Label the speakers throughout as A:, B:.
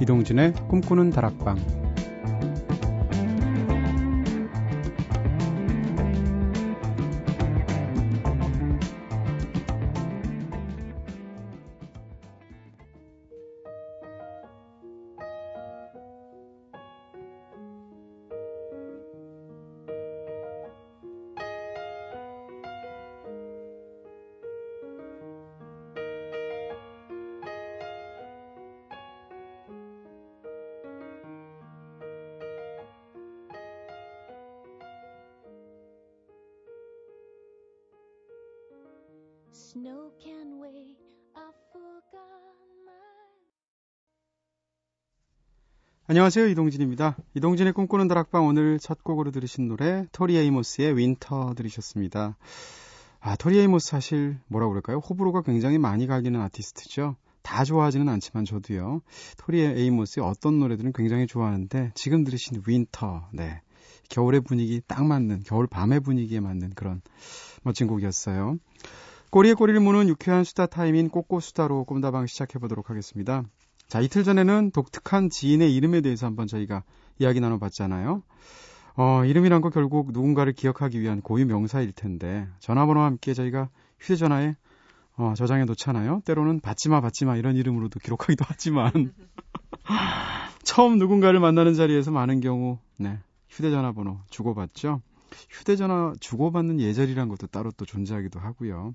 A: 이동진의 꿈꾸는 다락방 안녕하세요. 이동진입니다. 이동진의 꿈꾸는 다락방 오늘 첫 곡으로 들으신 노래 토리 에이모스의 Winter 들으셨습니다. 아, 토리 에이모스 사실 뭐라고 그럴까요? 호불호가 굉장히 많이 갈리는 아티스트죠. 다 좋아하지는 않지만 저도요. 토리 에이모스의 어떤 노래들은 굉장히 좋아하는데 지금 들으신 Winter, 네. 겨울의 분위기 딱 맞는, 겨울 밤의 분위기에 맞는 그런 멋진 곡이었어요. 꼬리에 꼬리를 무는 유쾌한 수다 타임인 꼬꼬수다로 꼼다방 시작해 보도록 하겠습니다. 자, 이틀 전에는 독특한 지인의 이름에 대해서 한번 저희가 이야기 나눠봤잖아요. 어, 이름이란 거 결국 누군가를 기억하기 위한 고유 명사일 텐데, 전화번호와 함께 저희가 휴대전화에 어, 저장해 놓잖아요. 때로는 받지마, 받지마 이런 이름으로도 기록하기도 하지만, 처음 누군가를 만나는 자리에서 많은 경우, 네, 휴대전화 번호 주고받죠. 휴대전화 주고받는 예절이란 것도 따로 또 존재하기도 하고요.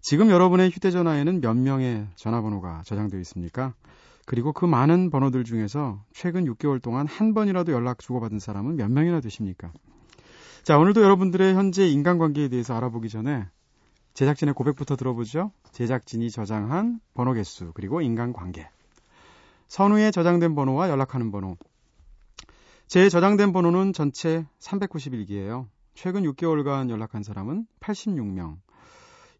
A: 지금 여러분의 휴대전화에는 몇 명의 전화번호가 저장되어 있습니까? 그리고 그 많은 번호들 중에서 최근 6개월 동안 한 번이라도 연락 주고받은 사람은 몇 명이나 되십니까? 자, 오늘도 여러분들의 현재 인간관계에 대해서 알아보기 전에 제작진의 고백부터 들어보죠. 제작진이 저장한 번호 개수, 그리고 인간관계. 선우에 저장된 번호와 연락하는 번호. 제 저장된 번호는 전체 391개예요. 최근 6개월간 연락한 사람은 86명.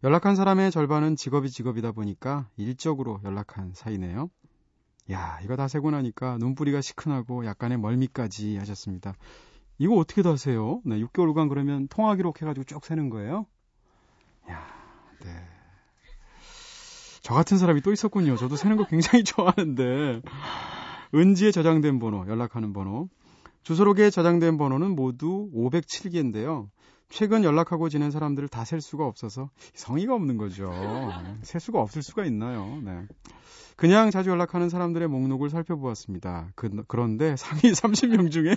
A: 연락한 사람의 절반은 직업이 직업이다 보니까 일적으로 연락한 사이네요. 야, 이거 다 세고 나니까 눈뿌리가 시큰하고 약간의 멀미까지 하셨습니다. 이거 어떻게 다 세요? 네, 6개월간 그러면 통화 기록 해가지고 쭉 세는 거예요? 야, 네. 저 같은 사람이 또 있었군요. 저도 세는 거 굉장히 좋아하는데. 은지에 저장된 번호, 연락하는 번호. 주소록에 저장된 번호는 모두 507개인데요. 최근 연락하고 지낸 사람들을 다 셀 수가 없어서 성의가 없는 거죠. 셀 수가 없을 수가 있나요? 네. 그냥 자주 연락하는 사람들의 목록을 살펴보았습니다. 그, 그런데 상위 30명 중에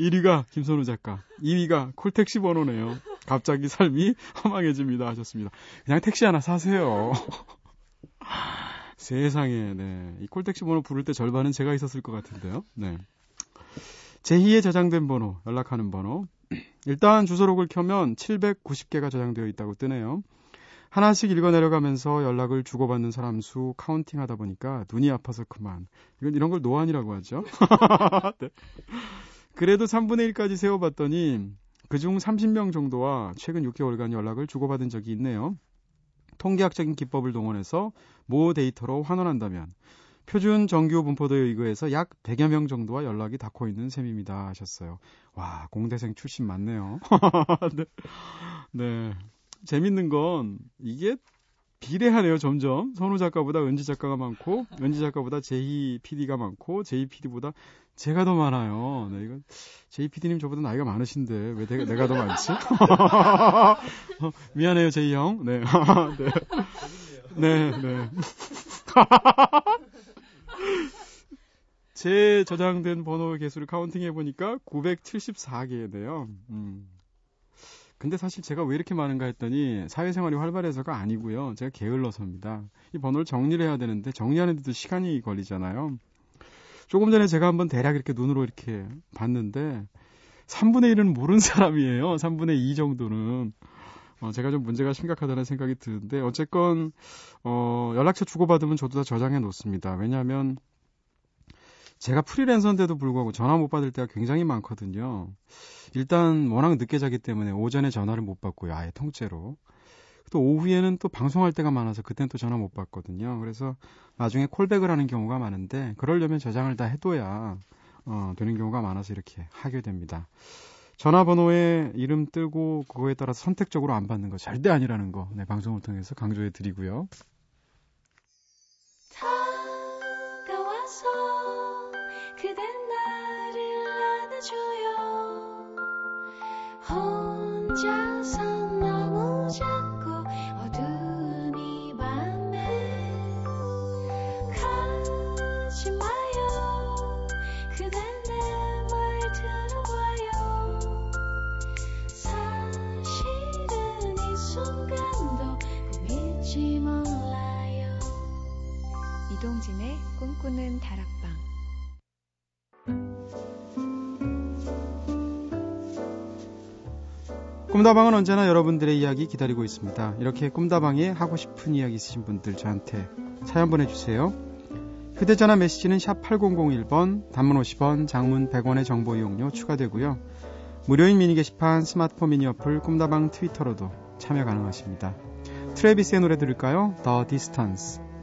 A: 1위가 김선우 작가, 2위가 콜택시 번호네요. 갑자기 삶이 허망해집니다 하셨습니다. 그냥 택시 하나 사세요. 세상에, 네. 이 콜택시 번호 부를 때 절반은 제가 있었을 것 같은데요. 네. 제2에 저장된 번호, 연락하는 번호. 일단 주소록을 켜면 790개가 저장되어 있다고 뜨네요. 하나씩 읽어 내려가면서 연락을 주고받는 사람 수 counting 하다 보니까 눈이 아파서 그만. 이건 이런 걸 노안이라고 하죠. 네. 그래도 3분의 1까지 세워봤더니 그중 30명 정도와 최근 6개월간 연락을 주고받은 적이 있네요. 통계학적인 기법을 동원해서 모 데이터로 환원한다면 표준 정규 분포도에 의거해서 약 100여 명 정도와 연락이 닿고 있는 셈입니다 하셨어요. 와, 공대생 출신 맞네요. 네. 네. 재밌는 건 이게 비례하네요, 점점. 선우 작가보다 은지 작가가 많고, 은지 작가보다 제이 PD가 많고, 제이 PD보다 제가 더 많아요. 네, 이건 제이 PD님 저보다 나이가 많으신데 왜 내가, 내가 더 많지? 어, 미안해요, 제이 형. 네. 네. 네, 네. 제 저장된 번호 개수를 카운팅해 보니까 974개네요. 음. 근데 사실 제가 왜 이렇게 많은가 했더니 사회생활이 활발해서가 아니고요. 제가 게을러서입니다. 이 번호를 정리를 해야 되는데 정리하는데도 시간이 걸리잖아요. 조금 전에 제가 한번 대략 이렇게 눈으로 이렇게 봤는데 3분의 1은 모르는 사람이에요. 3분의 2 정도는. 어, 제가 좀 문제가 심각하다는 생각이 드는데 어쨌건 어, 연락처 주고받으면 저도 다 저장해 놓습니다. 왜냐하면 제가 프리랜서인데도 불구하고 전화 못 받을 때가 굉장히 많거든요. 일단 워낙 늦게 자기 때문에 오전에 전화를 못 받고요. 아예 통째로. 또 오후에는 또 방송할 때가 많아서 그땐 또 전화 못 받거든요. 그래서 나중에 콜백을 하는 경우가 많은데 그러려면 저장을 다 해둬야 어, 되는 경우가 많아서 이렇게 하게 됩니다. 전화번호에 이름 뜨고 그거에 따라 선택적으로 안 받는 거 절대 아니라는 거 네, 방송을 통해서 강조해 드리고요.
B: 이동진의 꿈꾸는 다락방
A: 꿈다방은 언제나 여러분들의 이야기 기다리고 있습니다. 이렇게 꿈다방에 하고 싶은 이야기 있으신 분들 저한테 사연 보내주세요. 휴대전화 메시지는 샵 8001번, 단문 50원, 장문 100원의 정보 이용료 추가되고요. 무료인 미니 게시판, 스마트폰 미니 어플, 꿈다방 트위터로도 참여 가능하십니다. 트레비스의 노래 들을까요? The Distance.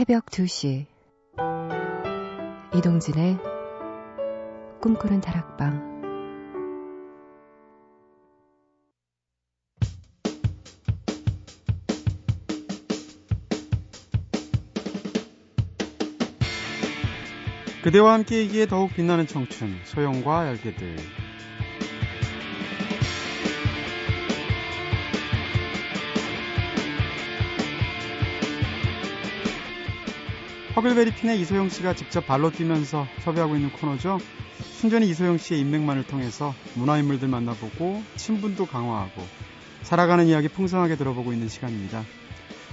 B: 새벽 2시. 이동진의 꿈꾸는 다락방
A: 그대와 함께이기에 더욱 빛나는 청춘 소영과 열개들 허글베리핀의 이소영 씨가 직접 발로 뛰면서 섭외하고 있는 코너죠. 순전히 이소영 씨의 인맥만을 통해서 문화인물들 만나보고 친분도 강화하고 살아가는 이야기 풍성하게 들어보고 있는 시간입니다.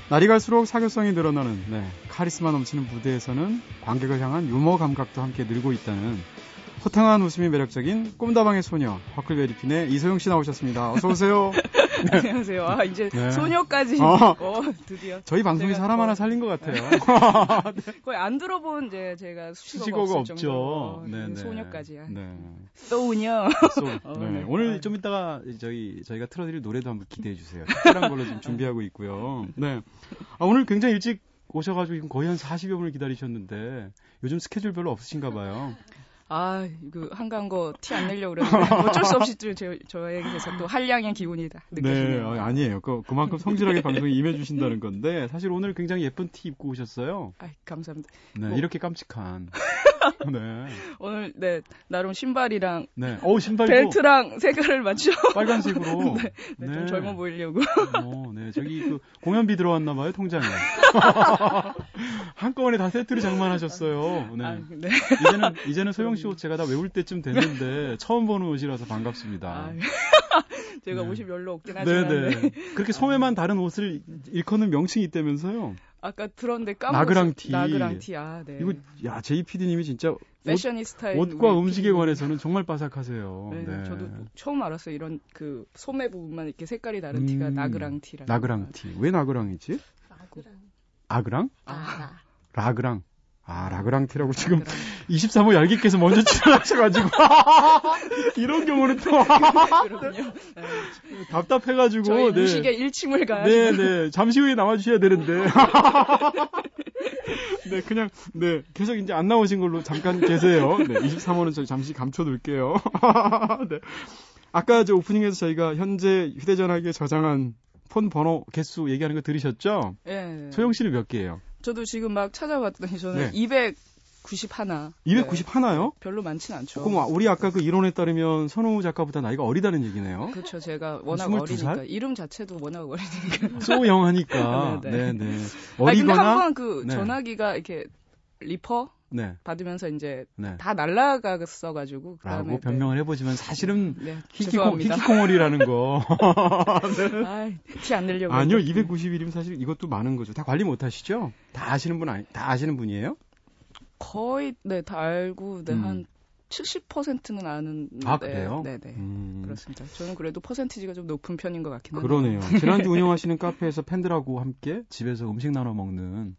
A: 날이 갈수록 사교성이 늘어나는 네, 카리스마 넘치는 무대에서는 관객을 향한 유머 감각도 함께 늘고 있다는 호탕한 웃음이 매력적인 꿈다방의 소녀 허클베리핀의 이소영 씨 나오셨습니다. 어서 오세요.
C: 네. 안녕하세요. 아 이제 네. 소녀까지 어. 어, 드디어
A: 저희 방송이 사람 하나 살린 것 같아요.
C: 네. 거의 안 들어본 이제 제가 수식어가, 없죠. 네, 네. 소녀까지야. 네. 소녀.
A: 어, 네. 네. 오늘 좀 이따가 저희 저희가 틀어드릴 노래도 한번 기대해 주세요. 특별한 걸로 지금 준비하고 있고요. 네. 아, 오늘 굉장히 일찍 오셔가지고 거의 한 40여 분을 기다리셨는데 요즘 스케줄 별로 없으신가 봐요.
C: 아, 그 한가한 거 티 안 내려고 그러는데 어쩔 수 없이 또 저, 저에게서 또 한량의 기운이다.
A: 네, 어, 아니에요. 그, 그만큼 성실하게 방송에 임해주신다는 건데 사실 오늘 굉장히 예쁜 티 입고 오셨어요.
C: 아, 감사합니다.
A: 네, 뭐. 이렇게 깜찍한.
C: 네. 오늘 네 나름 신발이랑
A: 네. 어 신발
C: 벨트랑 색깔을 맞춰
A: 빨간색으로
C: 네, 네, 좀 네. 젊어 보이려고.
A: 어, 네 저기 그 공연비 들어왔나 봐요 통장에. 한꺼번에 다 세트를 장만하셨어요. 네. 아, 네. 이제는 이제는 소영 씨 옷 제가 다 외울 때쯤 됐는데 처음 보는 옷이라서 반갑습니다. 아,
C: 제가 네. 옷이 별로 없긴 하지만. 네네. 네.
A: 그렇게 소매만 다른 옷을 일컫는 명칭이 있다면서요?
C: 아까 들었는데 까먹었어.
A: 나그랑 티.
C: 나그랑 티. 아, 네.
A: 이거 야 JPD님이 진짜
C: 패셔니스타
A: 옷과 음식에 관해서는 정말 빠삭하세요.
C: 네, 네, 저도 처음 알았어요. 이런 그 소매 부분만 이렇게 색깔이 다른 음, 티가 나그랑 티라.
A: 나그랑 티. 왜 나그랑이지?
C: 아그랑.
A: 아그랑?
C: 아.
A: 라그랑. 아, 라그랑티라고 지금 23호 얄기께서 먼저 출연하셔가지고. 이런 경우는 또. 그렇군요. 답답해가지고.
C: 저희 네. 무식의 1층을 가야
A: 네, 네. 잠시 후에 나와주셔야 되는데. 네, 그냥, 네. 계속 이제 안 나오신 걸로 잠깐 계세요. 네, 23호는 저희 잠시 감춰둘게요. 네. 아까 저 오프닝에서 저희가 현재 휴대전화기에 저장한 폰 번호 개수 얘기하는 거 들으셨죠?
C: 네. 네.
A: 소영 씨는 몇 개예요?
C: 저도 지금 막 찾아봤더니 저는 네. 290 하나.
A: 290 네. 하나요?
C: 별로 많지는 않죠.
A: 그럼 우리 아까 그 이론에 따르면 선우 작가보다 나이가 어리다는 얘기네요.
C: 그렇죠. 제가 워낙 22살? 어리니까 이름 자체도 워낙 어리니까.
A: 소영하니까. 네, 네. 네. 어리거나.
C: 한번 그 네. 전화기가 이렇게 리퍼 네. 받으면서 이제 네. 다 날라갔어 가지고
A: 그다음에 라고 변명을 네. 해보지만 사실은 네, 히키코, 히키코모리라는 거.
C: 네. 티 안 내려고.
A: 아니요, 291이면 사실 이것도 많은 거죠. 다 관리 못 하시죠? 다 아시는 분 아니, 다 아시는 분이에요?
C: 거의 네다 알고 네, 음. 한 70%는 아는.
A: 아, 그래요?
C: 네네. 네. 음. 그렇습니다. 저는 그래도 퍼센티지가 좀 높은 편인 것 같긴
A: 한데. 그러네요. 지난주 운영하시는 카페에서 팬들하고 함께 집에서 음식 나눠 먹는.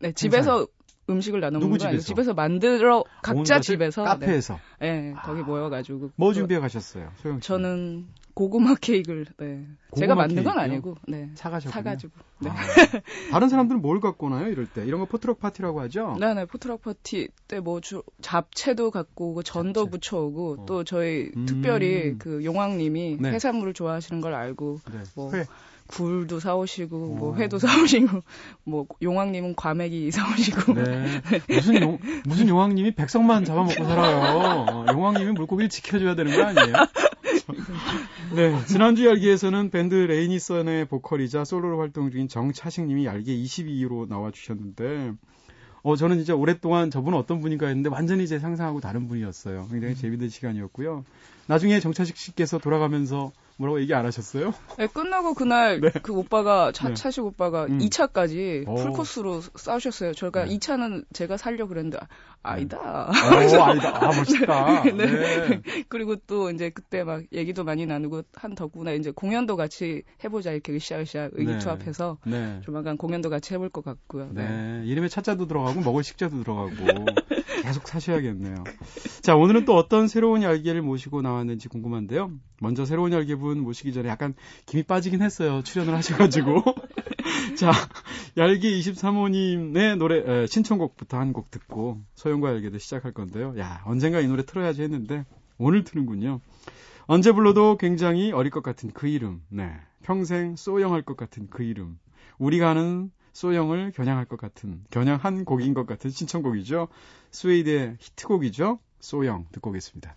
C: 네, 집에서 음식을 나눠 먹는 거 아니고 집에서 만들어 각자 집에서
A: 카페에서
C: 네, 네 거기 모여가지고
A: 뭐 준비해 가셨어요? 소영
C: 씨. 저는 고구마 케이크를 네. 고구마 제가 만든 건 아니고 네.
A: 사가지고
C: 사가지고 네. 아,
A: 다른 사람들은 뭘 갖고 오나요 이럴 때 이런 거 포트럭 파티라고 하죠?
C: 네네 포트럭 파티 때 뭐 잡채도 갖고 오고 전도 잡채. 부쳐오고 어. 또 저희 음. 특별히 그 용왕님이 네. 해산물을 좋아하시는 걸 알고 네. 뭐 회. 굴도 사오시고 오. 뭐 어. 회도 사오시고 뭐 용왕님은 과메기 사오시고
A: 네. 무슨 용 무슨 용왕님이 백성만 잡아먹고 살아요. 어, 용왕님이 물고기를 지켜줘야 되는 거 아니에요? 네 지난주 열기에서는 밴드 레이니선의 보컬이자 솔로로 활동 중인 정차식님이 얄개 22위로 나와 주셨는데 어 저는 진짜 오랫동안 저분은 어떤 분인가 했는데 완전히 제 상상하고 다른 분이었어요. 굉장히 재밌는 시간이었고요. 나중에 정차식 씨께서 돌아가면서 뭐라고 얘기 안 하셨어요?
C: 네, 끝나고 그날 네. 그 오빠가 차, 네. 차식 오빠가 음. 2차까지 풀코스로 싸우셨어요. 저희가 네. 2차는 제가 살려 그랬는데 아니다.
A: 오, 아니다. 아, 멋있다. 네. 네.
C: 그리고 또 이제 그때 막 얘기도 많이 나누고 한 덕분에 이제 공연도 같이 해보자 이렇게 으쌰으쌰 의기투합해서 네. 조만간 공연도 같이 해볼 것 같고요.
A: 네. 이름에 차자도 들어가고 먹을 식자도 들어가고 계속 사셔야겠네요. 자, 오늘은 또 어떤 새로운 열기를 모시고 나왔는지 궁금한데요. 먼저 새로운 열기분 모시기 전에 약간 김이 빠지긴 했어요. 출연을 하셔가지고. 자, 얄기 23호님의 노래, 에, 신청곡부터 한 곡 듣고 소영과 얄기도 시작할 건데요. 야, 언젠가 이 노래 틀어야지 했는데 오늘 트는군요. 언제 불러도 굉장히 어릴 것 같은 그 이름. 네. 평생 소영할 것 같은 그 이름. 우리가 아는 소영을 겨냥할 것 같은, 겨냥한 곡인 것 같은 신청곡이죠. 스웨이드의 히트곡이죠. 소영 듣고 오겠습니다.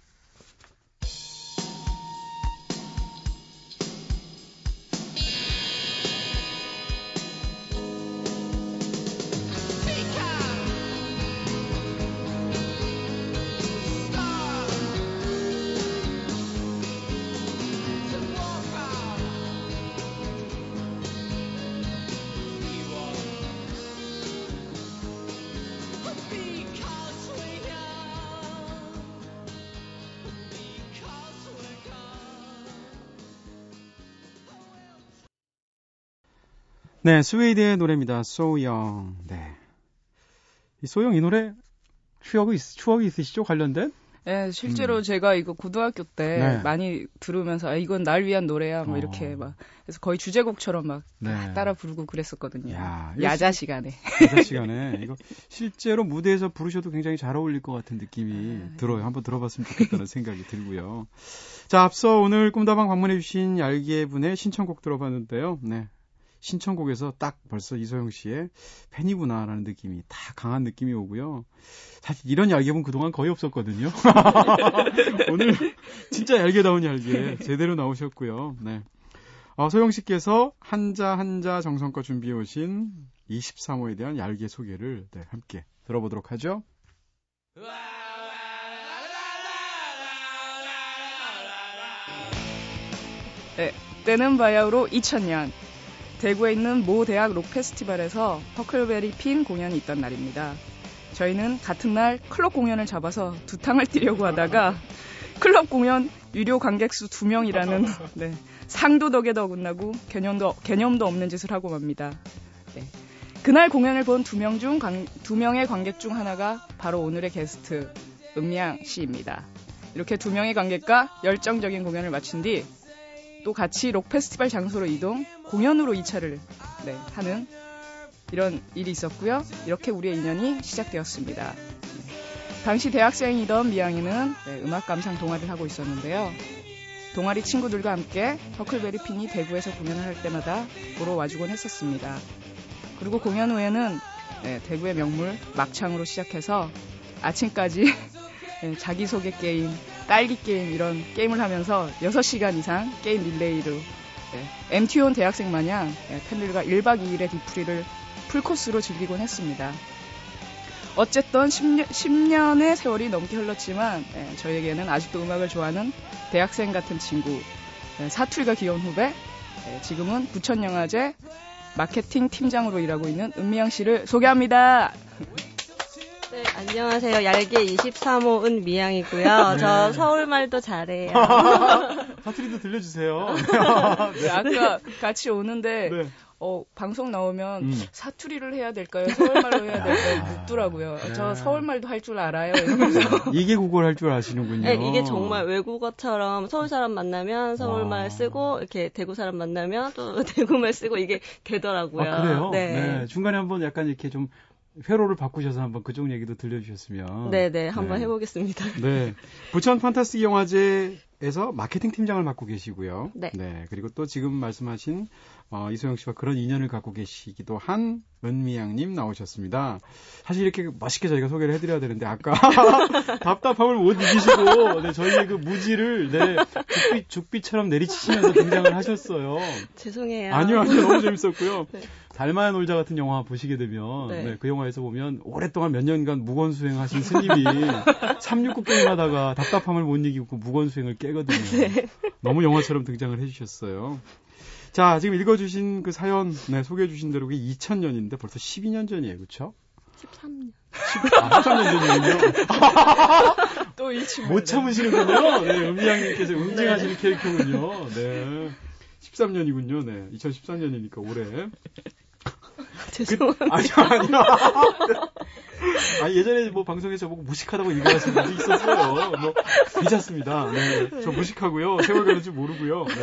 A: 네, 스웨이드의 노래입니다. So Young. 네. 이 소영 이 노래 추억이, 있, 추억이 있으시죠? 관련된?
C: 네, 실제로 음. 제가 이거 고등학교 때 네. 많이 들으면서 아, 이건 날 위한 노래야 뭐 어. 이렇게 막 그래서 거의 주제곡처럼 막 네. 따라 부르고 그랬었거든요. 야, 야자 시간에.
A: 야자 시간에 이거 실제로 무대에서 부르셔도 굉장히 잘 어울릴 것 같은 느낌이 아, 네. 들어요. 한번 들어봤으면 좋겠다는 생각이 들고요. 자, 앞서 오늘 꿈다방 방문해 주신 얄기의 분의 신청곡 들어봤는데요. 네. 신청곡에서 딱 벌써 이소영 씨의 팬이구나라는 느낌이 다 강한 느낌이 오고요. 사실 이런 얄개분 그동안 거의 없었거든요. 오늘 진짜 얄개다운 얄개 제대로 나오셨고요. 네. 어, 소영 씨께서 한자 한자 정성껏 준비해 오신 23호에 대한 얄개 소개를 네, 함께 들어보도록 하죠.
C: 네, 때는 바야흐로 2000년 대구에 있는 모 대학 록 페스티벌에서 퍼클베리 핀 공연이 있던 날입니다. 저희는 같은 날 클럽 공연을 잡아서 두 탕을 뛰려고 하다가 클럽 공연 유료 관객 수 2명이라는 네, 상도 덕에 덕운나고 개념도, 개념도 없는 짓을 하고 맙니다. 네. 그날 공연을 본 두 명중두 명의 관객 중 하나가 바로 오늘의 게스트 음양 씨입니다. 이렇게 두 명의 관객과 열정적인 공연을 마친 뒤 또 같이 록 페스티벌 장소로 이동, 공연으로 2차를 네, 하는 이런 일이 있었고요. 이렇게 우리의 인연이 시작되었습니다. 네. 당시 대학생이던 미양이는 네, 음악 감상 동아리를 하고 있었는데요. 동아리 친구들과 함께 허클베리 핀이 대구에서 공연을 할 때마다 보러 와주곤 했었습니다. 그리고 공연 후에는 네, 대구의 명물 막창으로 시작해서 아침까지 네, 자기소개 게임, 딸기 게임 이런 게임을 하면서 6시간 이상 게임 릴레이로 네, MT 온 대학생 마냥 네, 팬들과 1박 2일의 뒤풀이를 풀코스로 즐기곤 했습니다. 어쨌든 10년, 10년의 세월이 넘게 흘렀지만 네, 저에게는 아직도 음악을 좋아하는 대학생 같은 친구, 네, 사투리가 귀여운 후배, 네, 지금은 부천영화제 마케팅 팀장으로 일하고 있는 은미영 씨를 소개합니다.
D: 네, 안녕하세요. 얄개 23호 은미양이고요.
A: 네.
D: 저 서울말도 잘해요.
A: 사투리도 들려주세요.
C: 네, 아까 같이 오는데
A: 네.
C: 어, 방송 나오면
A: 음.
C: 사투리를 해야 될까요? 서울말로 해야 될까요?
A: 야.
C: 묻더라고요.
A: 네.
C: 저 서울말도 할 줄 알아요. 이러면서.
A: 이게 국어를 할 줄 아시는군요.
D: 네, 이게 정말 외국어처럼 서울 사람 만나면 서울말
A: 와.
D: 쓰고 이렇게 대구 사람 만나면 또 대구말 쓰고 이게 되더라고요.
A: 아, 그래요?
D: 네.
A: 중간에 한번 약간 이렇게 좀 회로를 바꾸셔서 한번 그쪽 얘기도 들려주셨으면.
D: 네, 네, 한번
A: 네.
D: 해보겠습니다.
A: 네. 부천 판타스틱 영화제에서 마케팅 팀장을 맡고 계시고요.
D: 네.
A: 그리고 또 지금 말씀하신 어, 이소영 씨와 그런 인연을 갖고 계시기도 한 은미양님 나오셨습니다. 사실 이렇게 멋있게 저희가 소개를 해드려야 되는데 아까 답답함을 못 이기시고 네, 저희의 그 무지를 네, 죽비, 죽비처럼 내리치시면서 등장을 하셨어요.
D: 죄송해요.
A: 아니요, 아니요. 너무 재밌었고요.
D: 네.
A: 달마야 놀자 같은 영화 보시게 되면
D: 네.
A: 네, 그 영화에서 보면 오랫동안 몇 년간 무건 수행하신 스님이 369 게임 하다가 답답함을 못 이기고 그 무건 수행을 깨거든요.
D: 네.
A: 너무 영화처럼 등장을 해주셨어요. 자, 지금 읽어주신 그 사연, 네, 소개해주신 대로 그게 2000년인데 벌써 12년 전이에요, 그쵸?
D: 13년.
A: 아, 13년 전이군요.
C: 또이 친구.
A: 못 참으시는군요. 네, 음미양님께서 응징하시는 캐릭터군요. 네. 13년이군요. 네. 2014년이니까 올해.
D: 죄송합니다.
A: 아니요, 아니요. 아, 예전에 뭐 방송에서 보고 무식하다고 얘기하시는 분도 있었어요. 뭐, 괜찮습니다. 네. 저 무식하고요. 세월 가는 줄 모르고요. 네.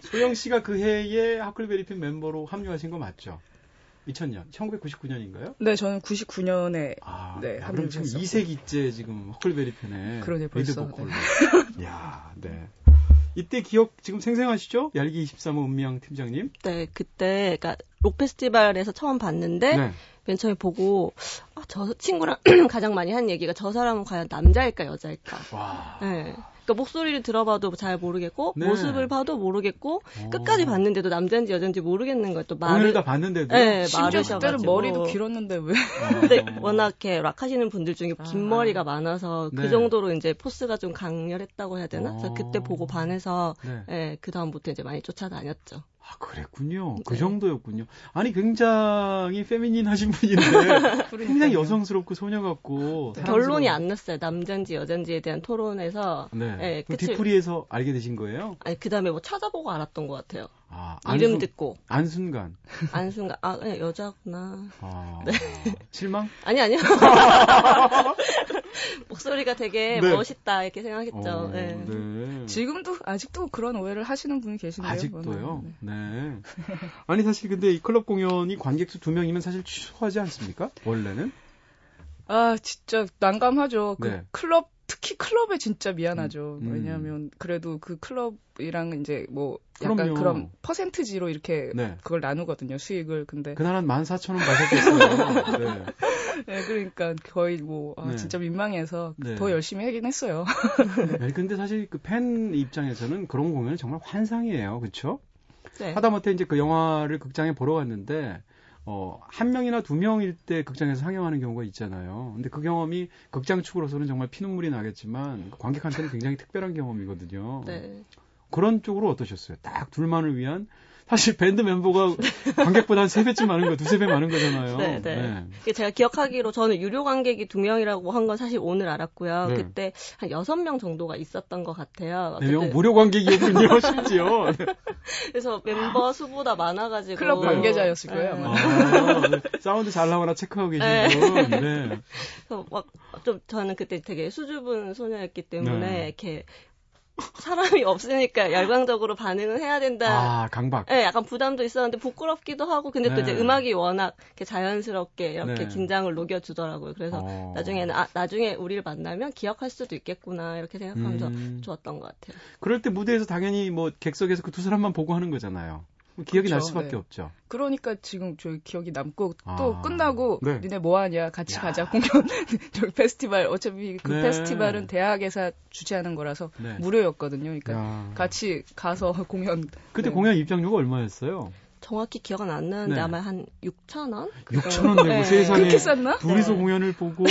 A: 소영 씨가 그 해에 하클베리핀 멤버로 합류하신 거 맞죠? 2000년, 1999년인가요?
C: 네, 저는 99년에
A: 아,
C: 네,
A: 야, 그럼 지금
C: 합류했었고.
A: 2세기째 지금 허클베리핀에
C: 그러네,
A: 리드
C: 벌써,
A: 보컬. 야, 네. 이때 기억 지금 생생하시죠? 얄기 23호 은미양 팀장님.
D: 네, 그때 그러니까 록 페스티벌에서 처음 봤는데
A: 네.
D: 맨 처음에 보고 아, 저 친구랑 가장 많이 한 얘기가 저 사람은 과연 남자일까 여자일까.
A: 와.
D: 네. 그러니까 목소리를 들어봐도 잘 모르겠고
A: 네.
D: 모습을 봐도 모르겠고
A: 어.
D: 끝까지 봤는데도 남자인지 여자인지 모르겠는 거예요. 또
A: 오늘
D: 말을
A: 다 봤는데도.
D: 네,
C: 심지어. 그때는 머리도 길었는데 왜?
D: 근데
A: 어.
D: 워낙 이렇게 락 하시는 분들 중에 긴
C: 아.
D: 머리가 많아서
A: 네.
D: 그 정도로 이제 포스가 좀 강렬했다고 해야 되나? 그래서
A: 어.
D: 그때 보고 반해서
A: 네.
D: 예, 그 다음부터 이제 많이 쫓아다녔죠.
A: 아, 그랬군요. 그
D: 네.
A: 정도였군요. 아니, 굉장히 페미닌 하신 분인데, 굉장히 여성스럽고 소녀 같고.
D: 결론이 안 났어요. 남자인지 여자인지에 대한 토론에서
A: 네.
D: 예,
A: 그 뒤풀이에서 알게 되신 거예요?
D: 아니 그다음에 뭐 찾아보고 알았던 것 같아요.
A: 아,
D: 이름
A: 안순-
D: 듣고
A: 안순간.
D: 안순간 아 그냥 여자구나.
A: 아,
D: 네.
A: 실망?
D: 아니 아니요. 목소리가 되게
A: 네.
D: 멋있다 이렇게 생각했죠.
A: 어,
D: 네.
A: 네.
C: 지금도 아직도 그런 오해를 하시는 분이 계신데요.
A: 아직도요?
C: 그거는.
A: 네. 아니, 사실 근데 이 클럽 공연이 관객 수 두 명이면 사실 취소하지 않습니까? 원래는?
C: 아, 진짜 난감하죠. 그
A: 네.
C: 클럽 특히 클럽에 진짜 미안하죠.
A: 음.
C: 왜냐하면 그래도 그 클럽이랑 이제 뭐 약간
A: 그럼요.
C: 그런 퍼센트지로 이렇게
A: 네.
C: 그걸 나누거든요. 수익을. 근데
A: 그날 한 14,000원 마셨겠어요. 네.
C: 네, 그러니까 거의 뭐 아,
A: 네.
C: 진짜 민망해서
A: 네.
C: 더 열심히 하긴 했어요.
A: 네, 근데 사실 그 팬 입장에서는 그런 공연은 정말 환상이에요. 그렇죠?
D: 네.
A: 하다못해 이제 그 영화를 극장에 보러 갔는데 어, 한 명이나 두 명일 때 극장에서 상영하는 경우가 있잖아요. 근데 그 경험이 극장 측으로서는 정말 피눈물이 나겠지만 관객한테는 굉장히 특별한 경험이거든요.
D: 네.
A: 그런 쪽으로 어떠셨어요? 딱 둘만을 위한 사실 밴드 멤버가 관객보다 한세 배쯤 많은 거, 두세 배 많은 거잖아요.
D: 네, 네. 이게 제가 기억하기로 저는 유료 관객이 두 명이라고 한 건 사실 오늘 알았고요.
A: 네.
D: 그때 한 여섯 명 정도가 있었던 것 같아요.
A: 네, 명
D: 어쨌든
A: 무료 관객이었군요, 심지어. 네.
D: 그래서 멤버 수보다 많아가지고
C: 클럽
A: 네.
C: 관계자였을 거예요,
D: 네.
C: 아마.
A: 아, 네. 사운드 잘 나오나 체크하고 계시고. 네.
D: 그래서 막 좀 저는 그때 되게 수줍은 소녀였기 때문에
A: 네.
D: 이렇게 사람이 없으니까 열광적으로 반응을 해야 된다.
A: 아, 강박.
D: 네, 약간 부담도 있었는데 부끄럽기도 하고 근데 또
A: 네.
D: 이제 음악이 워낙 이렇게 자연스럽게 이렇게
A: 네.
D: 긴장을 녹여주더라고요. 그래서
A: 어.
D: 나중에는 아 나중에 우리를 만나면 기억할 수도 있겠구나 이렇게 생각하면서
A: 음.
D: 좋았던 것 같아요.
A: 그럴 때 무대에서 당연히 뭐 객석에서 그 두 사람만 보고 하는 거잖아요. 기억이 날
C: 그렇죠,
A: 수밖에
C: 네.
A: 없죠.
C: 그러니까 지금 저 기억이 남고 또
A: 아,
C: 끝나고
A: 네.
C: 니네 뭐 하냐 같이
A: 야.
C: 가자 공연 저기 페스티벌 어차피 그
A: 네.
C: 페스티벌은 대학에서 주최하는 거라서
A: 네.
C: 무료였거든요. 그러니까
A: 야.
C: 같이 가서 공연
A: 그때
C: 네.
A: 공연 입장료가 얼마였어요?
D: 정확히 기억은 안 나는데
A: 네.
D: 아마 한 6천 원?
A: 6천 원 내고
D: 네.
A: 세상에? 둘이서
D: 네.
A: 공연을 보고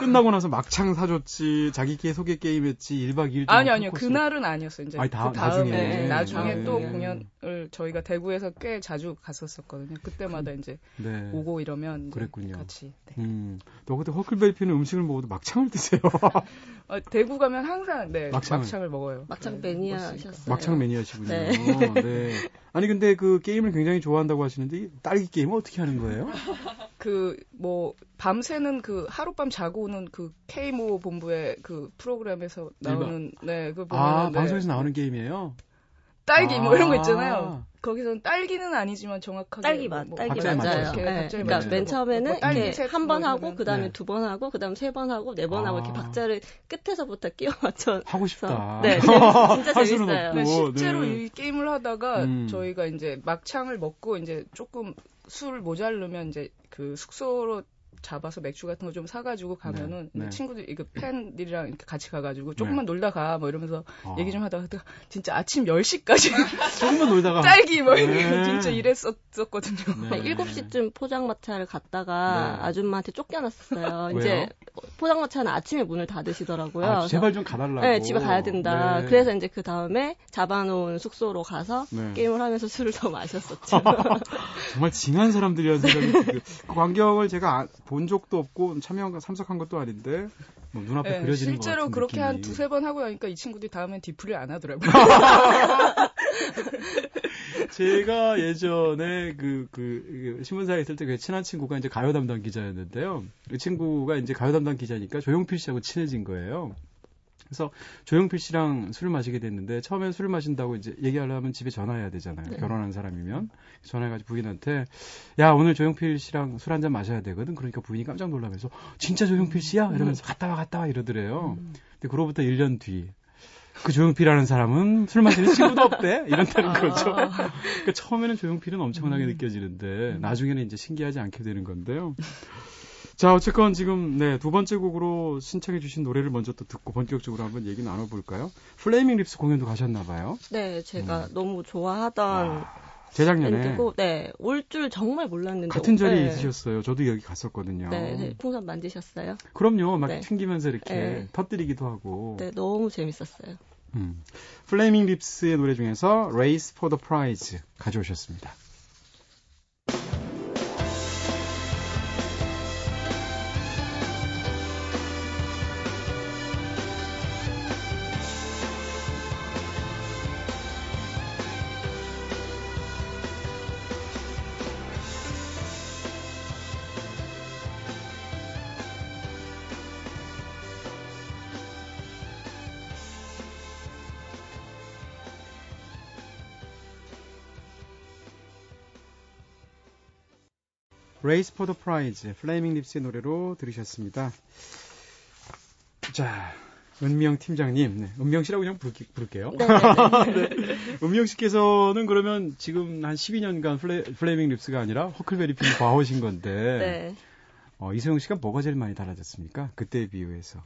A: 끝나고 나서 막창 사줬지 자기끼리 소개 게임 했지 1박 2일
C: 아니 아니요 그날은 아니었어요. 이제
A: 아니, 다-
C: 그 다음에
A: 나중에.
C: 네, 나중에
D: 네.
C: 또
D: 네.
C: 공연을 저희가 대구에서 꽤 자주 갔었었거든요. 그때마다 이제
A: 네.
C: 오고 이러면 이제
A: 그랬군요.
C: 같이. 네.
A: 음, 너 그때 허클베리피는 음식을 먹어도 막창을 드세요.
C: 어, 대구 가면 항상 네
A: 막창을.
C: 막창을, 먹어요.
D: 막창
C: 네,
D: 매니아셨어요.
A: 막창 매니아시군요.
D: 네.
A: 네. 아니 근데 그 게임을 굉장히 좋아한다고 하시는데 이 딸기 게임은 어떻게 하는 거예요?
C: 그 뭐 밤새는 그 하룻밤 자고 오는 그 K모 본부의 그 프로그램에서 나오는 네그 보면
A: 아 방송에서 나오는 게임이에요.
C: 딸기 뭐 이런 거
A: 아.
C: 있잖아요. 거기서는 딸기는 아니지만 정확하게
D: 딸기
C: 뭐,
D: 맛,
C: 뭐
D: 딸기 맞아요. 네. 그러니까
C: 맨뭐
D: 처음에는
C: 딸기
D: 이렇게
C: 셋한번뭐
D: 하고
C: 이러면
D: 그 다음에
A: 네.
D: 두번 하고 그 다음 세 번 하고 네번 하고
A: 아.
D: 이렇게 박자를 끝에서부터 끼워 맞춰.
A: 하고 싶다.
D: 네, 진짜 재밌어요.
A: 없고.
C: 네, 실제로
A: 네.
C: 이 게임을 하다가
A: 음.
C: 저희가 이제 막창을 먹고 이제 조금 술 모자르면 이제 그 숙소로 잡아서 맥주 같은 거 좀 사가지고 가면은
A: 네, 네.
C: 친구들 이거 팬들이랑 이렇게 같이 가가지고 조금만 놀다 가 뭐 이러면서
A: 아.
C: 얘기 좀 하다가 진짜 아침 10시까지
A: 조금만 놀다가
C: 딸기 뭐 이렇게
A: 네.
C: 진짜 이랬었거든요.
A: 네.
D: 7시쯤 포장마차를 갔다가
A: 네.
D: 아줌마한테 쫓겨났어요.
A: 왜요?
D: 이제 포장마차는 아침에 문을 닫으시더라고요.
A: 아, 제발 좀 가달라고.
D: 네, 집에 가야 된다.
A: 네.
D: 그래서 이제 그 다음에 잡아놓은 숙소로 가서
A: 네.
D: 게임을 하면서 술을 더 마셨었죠.
A: 정말 징한 사람들이라는 생각이 그, 그 광경을 제가 아- 본 적도 없고 참여한 참석한 것도 아닌데 뭐 눈앞에
C: 네,
A: 그려지는 것
C: 실제로 그렇게 한
A: 느낌이.
C: 두세 번 하고 나니까 이 친구들이 다음엔 디프를 안 하더라고요.
A: 제가 예전에 그, 그, 그 신문사에 있을 때그 친한 친구가 이제 가요 담당 기자였는데요. 그 친구가 이제 가요 담당 기자니까 조용필 씨하고 친해진 거예요. 그래서 조용필 씨랑 술을 마시게 됐는데 처음엔 술을 마신다고 이제 얘기하려면 집에 전화해야 되잖아요.
D: 네.
A: 결혼한 사람이면. 전화해가지고 부인한테 야 오늘 조용필 씨랑 술 한 잔 마셔야 되거든. 그러니까 부인이 깜짝 놀라면서 진짜 조용필 씨야? 이러면서 갔다 와 갔다 와 이러더래요. 근데 그로부터 1년 뒤. 그 조용필이라는 사람은 술 마시는 친구도 없대 이런다는 거죠. 그러니까 처음에는 조용필은 엄청나게 느껴지는데 나중에는 이제 신기하지 않게 되는 건데요. 자 어쨌건 지금 네 두 번째 곡으로 신청해 주신 노래를 먼저 또 듣고 본격적으로 한번 얘기 나눠 볼까요? 플레이밍 립스 공연도 가셨나 봐요.
D: 네, 제가 너무 좋아하던
A: 아, 재작년에
D: 밴드고, 네, 올 줄 정말 몰랐는데.
A: 같은 자리에
D: 네.
A: 있으셨어요. 저도 여기 갔었거든요.
D: 네, 네, 풍선 만드셨어요?
A: 그럼요. 막
D: 네.
A: 튕기면서 이렇게
D: 네.
A: 터뜨리기도 하고.
D: 네, 너무 재밌었어요.
A: 음. 플레이밍 립스의 노래 중에서 Race for the Prize 가져오셨습니다. Race for the Prize, 플레이밍 립스의 노래로 들으셨습니다. 자, 은미영 팀장님, 네, 은미영 씨라고 그냥 부를게, 부를게요.
D: 네, 네, 네.
A: 은미영 씨께서는 그러면 지금 한 12년간 플레, 플레이밍 립스가 아니라 허클베리 핀 과 오신 건데,
D: 네.
A: 어, 이소영 씨가 뭐가 제일 많이 달라졌습니까? 그때에 비유해서.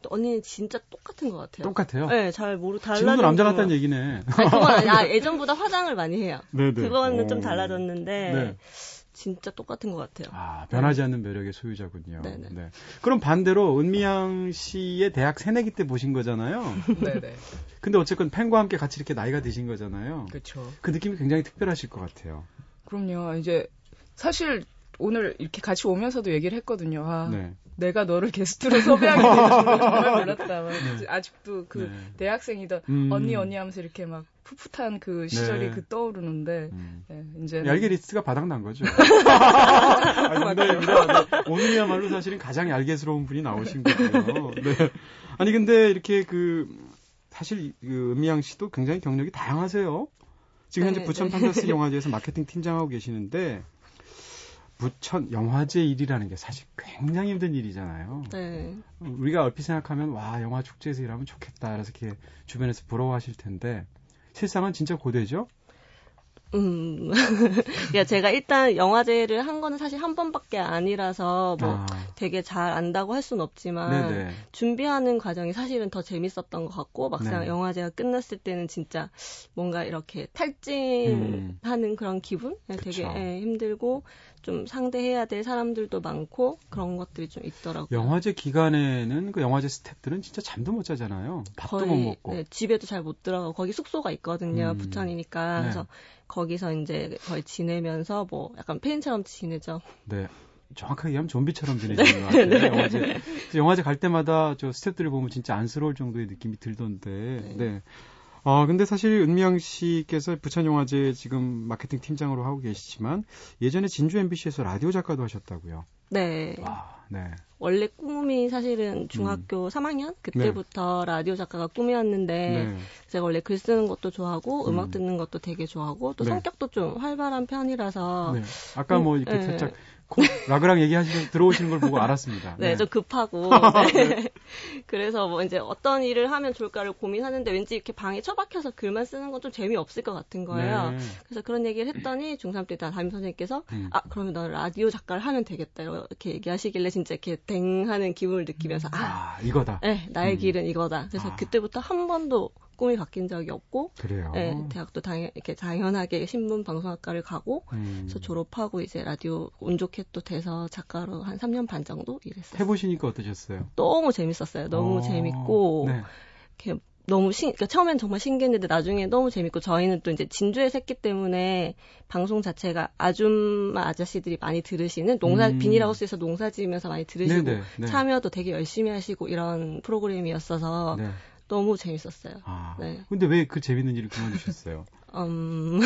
D: 또 언니는 진짜 똑같은 것 같아요.
A: 똑같아요?
D: 네, 잘 모르 달라.
A: 지금도 남자 같다는 얘기네.
D: 아니, 그건 아니, 아, 예전보다 화장을 많이 해요.
A: 네네.
D: 그거는 좀
A: 오.
D: 달라졌는데
A: 네.
D: 진짜 똑같은 것 같아요.
A: 아, 변하지 않는 매력의 소유자군요.
D: 네네.
A: 네. 그럼 반대로 은미양 씨의 대학 새내기 때 보신 거잖아요.
C: 네네.
A: 근데 어쨌건 팬과 함께 같이 이렇게 나이가 드신 거잖아요.
C: 그렇죠.
A: 그 느낌이 굉장히 특별하실 것 같아요.
C: 그럼요. 이제 사실 오늘 이렇게 같이 오면서도 얘기를 했거든요. 아,
A: 네.
C: 내가 너를 게스트로 섭외하게 되는 줄 정말 몰랐다. 막 아직도 그
A: 네.
C: 대학생이던
A: 음.
C: 언니 언니 하면서 이렇게 막 풋풋한 그 시절이
A: 네.
C: 그 떠오르는데
A: 음.
C: 네, 이제
A: 얄개 리스트가 바닥난 거죠. 아, 농담입니다. 네. 오늘이야말로 사실은 가장 얄개스러운 분이 나오신 거예요. 네. 아니 근데 이렇게 그 사실 그 은미양 씨도 굉장히 경력이 다양하세요. 지금 현재
D: 네,
A: 부천
D: 네.
A: 판타스 영화제에서 마케팅 팀장하고 계시는데 부천 영화제 일이라는 게 사실 굉장히 힘든 일이잖아요.
D: 네.
A: 우리가 얼핏 생각하면 와 영화 축제에서 일하면 좋겠다. 그래서 이렇게 주변에서 부러워하실 텐데 실상은 진짜 고되죠.
D: 음. 야, 제가 일단 영화제를 한 거는 사실 한 번밖에 아니라서 뭐
A: 아,
D: 되게 잘 안다고 할 수는 없지만
A: 네네.
D: 준비하는 과정이 사실은 더 재밌었던 것 같고 막상
A: 네.
D: 영화제가 끝났을 때는 진짜 뭔가 이렇게 탈진하는 그런 기분? 네, 되게
A: 음. 그쵸.
D: 예, 힘들고 좀 상대해야 될 사람들도 많고 그런 것들이 좀 있더라고요.
A: 영화제 기간에는 그 영화제 스태프들은 진짜 잠도 못 자잖아요. 밥도
D: 거의,
A: 못 먹고.
D: 네, 집에도 잘 못 들어가고 거기 숙소가 있거든요.
A: 음.
D: 부천이니까
A: 네.
D: 그래서 거기서 이제 거의 지내면서 뭐 약간 팬처럼 지내죠.
A: 네. 정확하게 얘기하면 좀비처럼 지내시는 것 같아요. 영화제. 영화제 갈 때마다 저 스태프들을 보면 진짜 안쓰러울 정도의 느낌이 들던데. 네. 아, 근데 사실 은미양 씨께서 부천영화제 지금 마케팅 팀장으로 하고 계시지만 예전에 진주 MBC에서 라디오 작가도 하셨다고요.
D: 네.
A: 와, 네.
D: 원래 꿈이 사실은 중학교 3학년 그때부터 라디오 작가가 꿈이었는데
A: 네.
D: 제가 원래 글 쓰는 것도 좋아하고
A: 음.
D: 음악 듣는 것도 되게 좋아하고 또
A: 네.
D: 성격도 좀 활발한 편이라서
A: 네. 아까 뭐 이렇게
D: 네.
A: 살짝 코, 라그랑 얘기하시는 들어오시는 걸 보고 알았습니다.
D: 네, 좀 급하고. 네. 그래서 뭐 이제 어떤 일을 하면 좋을까를 고민하는데 왠지 이렇게 방에 처박혀서 글만 쓰는 건 좀 재미없을 것 같은 거예요.
A: 네.
D: 그래서 그런 얘기를 했더니 중3 때 담임 선생님께서
A: 음.
D: 아, 그러면 너는 라디오 작가를 하면 되겠다. 이렇게 얘기하시길래 진짜 이렇게 댕 하는 기분을 느끼면서 아,
A: 아, 이거다.
D: 네, 나의
A: 음.
D: 길은 이거다. 그래서
A: 아.
D: 그때부터 한 번도 꿈이 바뀐 적이 없고
A: 그래요.
D: 네, 대학도 당연 이렇게 당연하게 신문 방송학과를 가고
A: 음.
D: 그래서 졸업하고 이제 라디오 운 좋게 또 돼서 작가로 한 3년 반 정도 일했어요.
A: 해 보시니까 어떠셨어요?
D: 너무 재밌었어요. 너무
A: 어,
D: 재밌고
A: 네.
D: 이렇게 너무 신, 그러니까 처음엔 정말 신기했는데 나중에 너무 재밌고 저희는 또 이제 진주에 샜기 때문에 방송 자체가 아줌마 아저씨들이 많이 들으시는 농사
A: 음.
D: 비닐하우스에서 농사 지으면서 많이 들으시고
A: 네네, 네.
D: 참여도 되게 열심히 하시고 이런 프로그램이었어서
A: 네.
D: 너무 재밌었어요.
A: 아.
D: 네.
A: 근데 왜 그 재밌는 일을 그만두셨어요?
D: 음,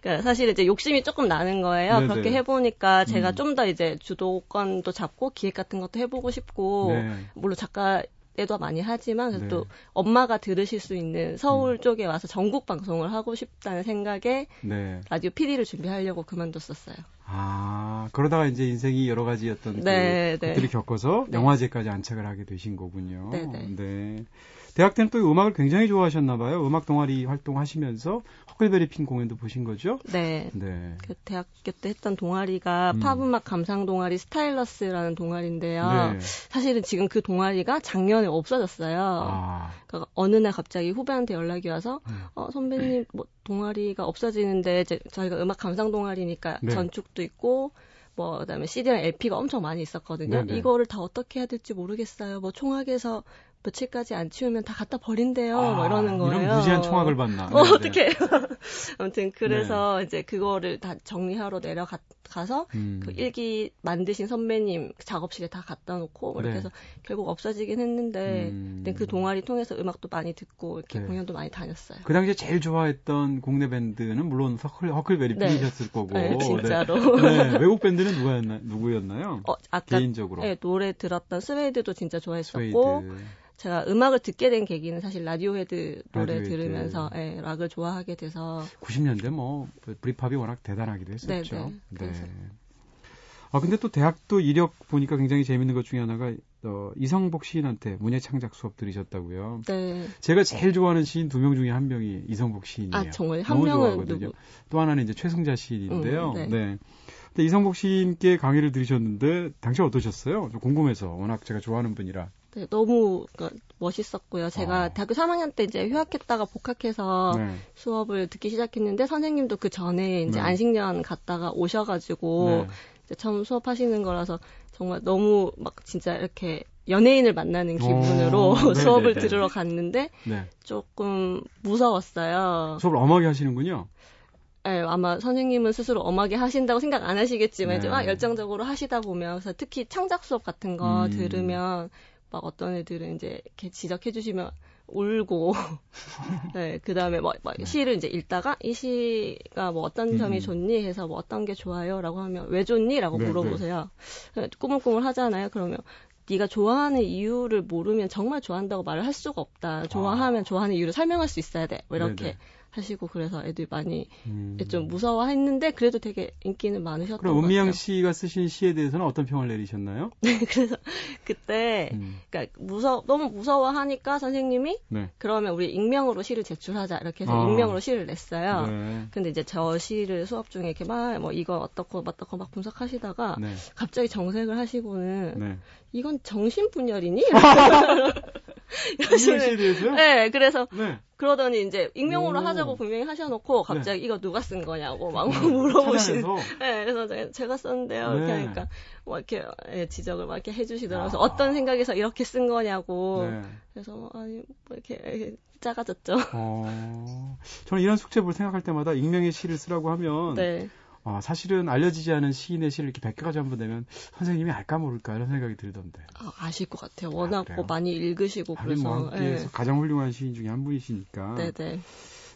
D: 그러니까 사실 이제 욕심이 조금 나는 거예요.
A: 네네.
D: 그렇게 해보니까 제가
A: 음.
D: 좀더 이제 주도권도 잡고 기획 같은 것도 해보고 싶고
A: 네.
D: 물론 작가에도 많이 하지만
A: 네. 음.
D: 또 엄마가 들으실 수 있는 서울 쪽에 와서 전국 방송을 하고 싶다는 생각에
A: 네.
D: 라디오 PD를 준비하려고 그만뒀었어요.
A: 아, 그러다가 이제 인생이 여러 가지 어떤
D: 네,
A: 그
D: 네.
A: 것들을 겪어서
D: 네.
A: 영화제까지 안착을 하게 되신 거군요.
D: 네, 네.
A: 네. 대학 때는 또 음악을 굉장히 좋아하셨나 봐요. 음악 동아리 활동하시면서 허클베리 핀 공연도 보신 거죠?
D: 네.
A: 네.
D: 그 대학교 때 했던 동아리가
A: 음.
D: 팝음악 감상 동아리 스타일러스라는 동아리인데요.
A: 네.
D: 사실은 지금 그 동아리가 작년에 없어졌어요.
A: 아,
D: 그러니까 어느 날 갑자기 후배한테 연락이 와서
A: 음.
D: 어 선배님 뭐 동아리가 없어지는데 이제 저희가 음악 감상 동아리니까
A: 네.
D: 전축도 있고 뭐 그다음에 CD랑 LP가 엄청 많이 있었거든요.
A: 네네.
D: 이거를 다 어떻게 해야 될지 모르겠어요. 뭐 총학에서 며칠까지 안 치우면 다 갖다 버린대요. 뭐
A: 아,
D: 이러는 거예요.
A: 이런 무지한 청학을 받나.
D: 어,
A: 네, 네.
D: 어떻게 아무튼 그래서 이제 그거를 다 정리하러 내려가서
A: 음.
D: 그 일기 만드신 선배님 작업실에 다 갖다 놓고 뭐 이렇게
A: 네.
D: 해서 결국 없어지긴 했는데
A: 음.
D: 그 동아리 통해서 음악도 많이 듣고 이렇게
A: 네.
D: 공연도 많이 다녔어요.
A: 그 당시에 제일 좋아했던 국내 밴드는 물론 허클, 허클베리
D: 네.
A: 거고.
D: 네, 진짜로.
A: 네. 네. 외국 밴드는 누구였나, 누구였나요?
D: 어, 아까
A: 개인적으로.
D: 예, 노래 들었던 스웨이드도 진짜
A: 스웨이드.
D: 좋아했었고 제가 음악을 듣게 된 계기는 사실 라디오헤드 노래
A: 라디오헤드.
D: 들으면서 예, 락을 좋아하게 돼서
A: 90년대 뭐 Britpop이 워낙 대단하기도 했었죠.
D: 네, 네. 그래서.
A: 아 근데 또 대학도 이력 보니까 굉장히 재밌는 것 중에 하나가 어, 이성복 시인한테 문예 창작 수업 들으셨다고요.
D: 네.
A: 제가 제일 좋아하는 시인 두 명 중에 한 명이 이성복 시인이에요.
D: 아 정말 한
A: 너무
D: 명은
A: 좋아하거든요.
D: 누구?
A: 또 하나는 이제 최승자 시인인데요.
D: 음, 네.
A: 네. 근데 이성복 시인께 강의를 들으셨는데 당시 어떠셨어요? 좀 궁금해서 워낙 제가 좋아하는 분이라.
D: 네, 너무 그러니까 멋있었고요. 제가
A: 아.
D: 대학교 3학년 때 이제 휴학했다가 복학해서
A: 네.
D: 수업을 듣기 시작했는데 선생님도 그 전에 이제
A: 네.
D: 안식년 갔다가 오셔가지고
A: 네.
D: 이제 처음 수업하시는 거라서 정말 너무 막 진짜 이렇게 연예인을 만나는 기분으로
A: 오.
D: 수업을 들으러 갔는데
A: 네.
D: 조금 무서웠어요.
A: 수업을 엄하게 하시는군요.
D: 예, 아마 선생님은 스스로 엄하게 하신다고 생각 안 하시겠지만 이제
A: 네.
D: 막 열정적으로 하시다 보면 그래서 특히 창작 수업 같은 거
A: 음.
D: 들으면 막 어떤 애들은 이제 이렇게 지적해 주시면 울고 네, 그다음에 뭐, 뭐 시를 이제 읽다가 이 시가 뭐 어떤 점이
A: 음.
D: 좋니 해서 뭐 어떤 게 좋아요라고 하면 왜 좋니라고
A: 네,
D: 물어보세요. 네, 꾸물꾸물 하잖아요. 그러면 네가 좋아하는 이유를 모르면 정말 좋아한다고 말을 할 수가 없다. 좋아하면 좋아하는 이유를 설명할 수 있어야 돼. 뭐 이렇게
A: 네네.
D: 하시고 그래서 애들이 많이
A: 음.
D: 좀 무서워했는데 그래도 되게 인기는 많으셨던
A: 그럼
D: 것
A: 은미양
D: 같아요.
A: 씨가 쓰신 시에 대해서는 어떤 평을 내리셨나요?
D: 그래서 그때
A: 음.
D: 그러니까 무서 너무 무서워하니까 선생님이
A: 네.
D: 그러면 우리 익명으로 시를 제출하자 이렇게 해서
A: 아.
D: 익명으로 시를 냈어요.
A: 네.
D: 근데 이제 저 시를 수업 중에 이렇게 막 뭐 이거 어떻고 어떻고 막 분석하시다가
A: 네.
D: 갑자기 정색을 하시고는
A: 네.
D: 이건 정신 분열이니?
A: 은미양 씨에 대해서요?
D: 네, 그래서
A: 네.
D: 그러더니 이제 익명으로
A: 오.
D: 하자고 분명히 하셔놓고 갑자기 이거 누가 쓴 거냐고 막 물어보시는.
A: 찾아내서
D: 네, 그래서 제가, 썼는데요. 이렇게
A: 네.
D: 하니까 막 이렇게 예, 지적을 막 이렇게 해주시더라고요. 그래서
A: 아.
D: 어떤 생각에서 이렇게 쓴 거냐고.
A: 네.
D: 그래서 뭐, 아니 뭐 이렇게, 이렇게 작아졌죠.
A: 어, 저는 이런 숙제를 생각할 때마다 익명의 시를 쓰라고 하면
D: 네.
A: 어, 사실은 알려지지 않은 시인의 시를 이렇게 100개 가지 한번 내면 선생님이 알까 모를까 이런 생각이 들던데.
D: 아, 아실 것 같아요. 워낙
A: 그래요?
D: 뭐 많이 읽으시고
A: 하긴 뭐
D: 그래서.
A: 함께해서 가장 훌륭한 시인 중에 한 분이시니까.
D: 네, 네.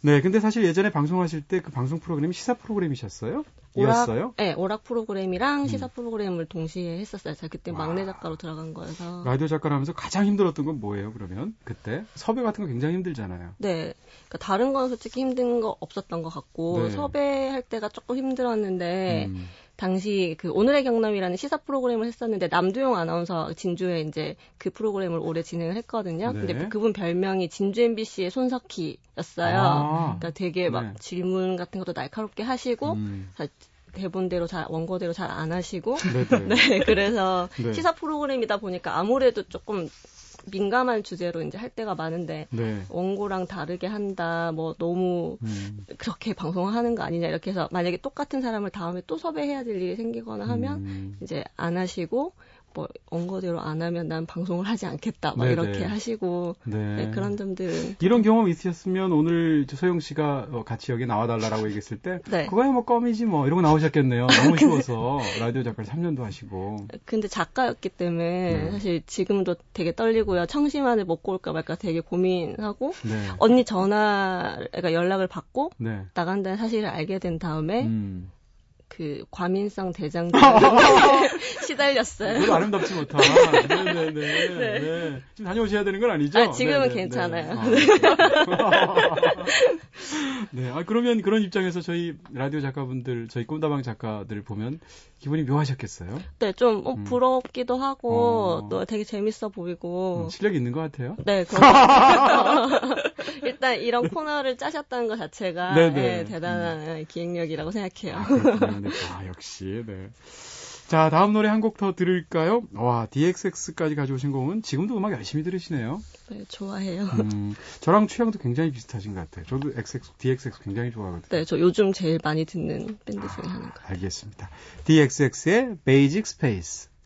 A: 네, 근데 사실 예전에 방송하실 때 그 방송 프로그램이 시사 프로그램이셨어요?
D: 오락? 네, 오락 프로그램이랑
A: 음.
D: 시사 프로그램을 동시에 했었어요. 제가 그때
A: 와.
D: 막내 작가로 들어간 거여서.
A: 라디오 작가를 하면서 가장 힘들었던 건 뭐예요, 그러면? 그때? 섭외 같은 거 굉장히 힘들잖아요.
D: 네. 그러니까 다른 건 솔직히 힘든 거 없었던 것 같고
A: 네.
D: 섭외할 때가 조금 힘들었는데
A: 음,
D: 당시 그 오늘의 경남이라는 시사 프로그램을 했었는데 남두용 아나운서 진주에 이제 그 프로그램을 오래 진행을 했거든요.
A: 네.
D: 근데 그분 별명이 진주 MBC의 손석희였어요.
A: 아.
D: 그러니까 되게 막
A: 네.
D: 질문 같은 것도 날카롭게 하시고
A: 음,
D: 사- 대본대로 잘 원고대로 잘 안 하시고
A: 네네.
D: 네 그래서
A: 네.
D: 시사 프로그램이다 보니까 아무래도 조금 민감한 주제로 이제 할 때가 많은데
A: 네.
D: 원고랑 다르게 한다 뭐 너무
A: 음,
D: 그렇게 방송을 하는 거 아니냐 이렇게 해서 만약에 똑같은 사람을 다음에 또 섭외해야 될 일이 생기거나 하면
A: 음,
D: 이제 안 하시고 뭐 원고대로 안 하면 난 방송을 하지 않겠다 막
A: 네네.
D: 이렇게 하시고
A: 네.
D: 네, 그런 점들은
A: 이런 경험 있으셨으면 오늘 저 소영 씨가 어, 같이 여기 나와달라고 얘기했을 때
D: 네.
A: 그거야 뭐 껌이지 뭐 이러고 나오셨겠네요. 너무 쉬워서 라디오 작가를 3년도 하시고.
D: 근데 작가였기 때문에
A: 네.
D: 사실 지금도 되게 떨리고요 청심환을 먹고 올까 말까 되게 고민하고
A: 네.
D: 언니 전화 그러니까 연락을 받고
A: 네.
D: 나간다는 사실을 알게 된 다음에
A: 음.
D: 그 과민성 대장증 시달렸어요.
A: 별로 아름답지 못한. 네네 네. 네. 지금 다녀오셔야 되는 건 아니죠?
D: 아, 지금은
A: 네네네.
D: 괜찮아요.
A: 아, 네. 아, 그러면 그런 입장에서 저희 라디오 작가분들, 저희 꿈다방 작가들 보면 기분이 묘하셨겠어요?
D: 네, 좀 어,
A: 음.
D: 부럽기도 하고
A: 어.
D: 또 되게 재밌어 보이고.
A: 음, 실력 있는 것 같아요.
D: 네. 일단 이런 코너를 짜셨다는 것 자체가
A: 네네.
D: 예, 대단한 기획력이라고 생각해요.
A: 아. 네. 아, 역시, 네. 자, 다음 노래 한 곡 더 들을까요? 와, DXX까지 가져오신 곡은 지금도 음악 열심히 들으시네요.
D: 네, 좋아해요.
A: 음, 저랑 취향도 굉장히 비슷하신 것 같아요. 저도 XX, DXX 굉장히 좋아하거든요.
D: 네, 저 요즘 제일 많이 듣는 밴드 중에 하나가.
A: 알겠습니다. DXX의 Basic Space.
E: Nick,